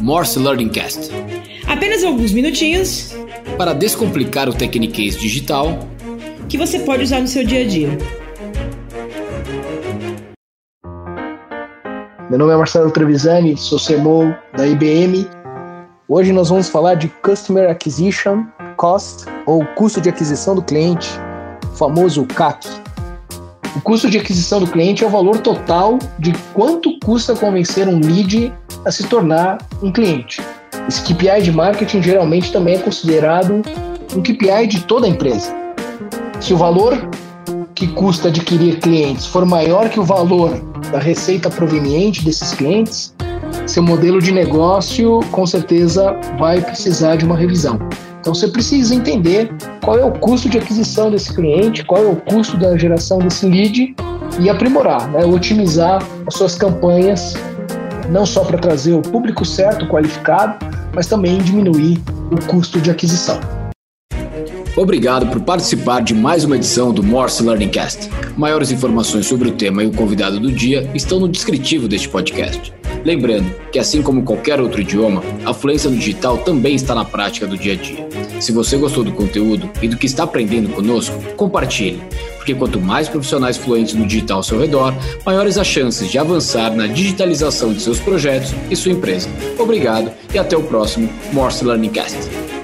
Morse Learning Cast. Apenas alguns minutinhos para descomplicar o Tecniquez digital que você pode usar no seu dia a dia. Meu nome é Marcelo Trevisani, sou CMO da IBM. Hoje nós vamos falar de Customer Acquisition Cost, ou custo de aquisição do cliente, famoso CAC. O custo de aquisição do cliente é o valor total de quanto custa convencer um lead a se tornar um cliente. Esse KPI de marketing geralmente também é considerado um KPI de toda a empresa. Se o valor que custa adquirir clientes for maior que o valor da receita proveniente desses clientes, seu modelo de negócio com certeza vai precisar de uma revisão. Então você precisa entender qual é o custo de aquisição desse cliente, qual é o custo da geração desse lead e aprimorar, né? otimizar as suas campanhas, não só para trazer o público certo, qualificado, mas também diminuir o custo de aquisição. Obrigado por participar de mais uma edição do Morse Learning Cast. Maiores informações sobre o tema e o convidado do dia estão no descritivo deste podcast. Lembrando que, assim como qualquer outro idioma, a fluência no digital também está na prática do dia a dia. Se você gostou do conteúdo e do que está aprendendo conosco, compartilhe, porque quanto mais profissionais fluentes no digital ao seu redor, maiores as chances de avançar na digitalização de seus projetos e sua empresa. Obrigado e até o próximo Morse Learning Cast.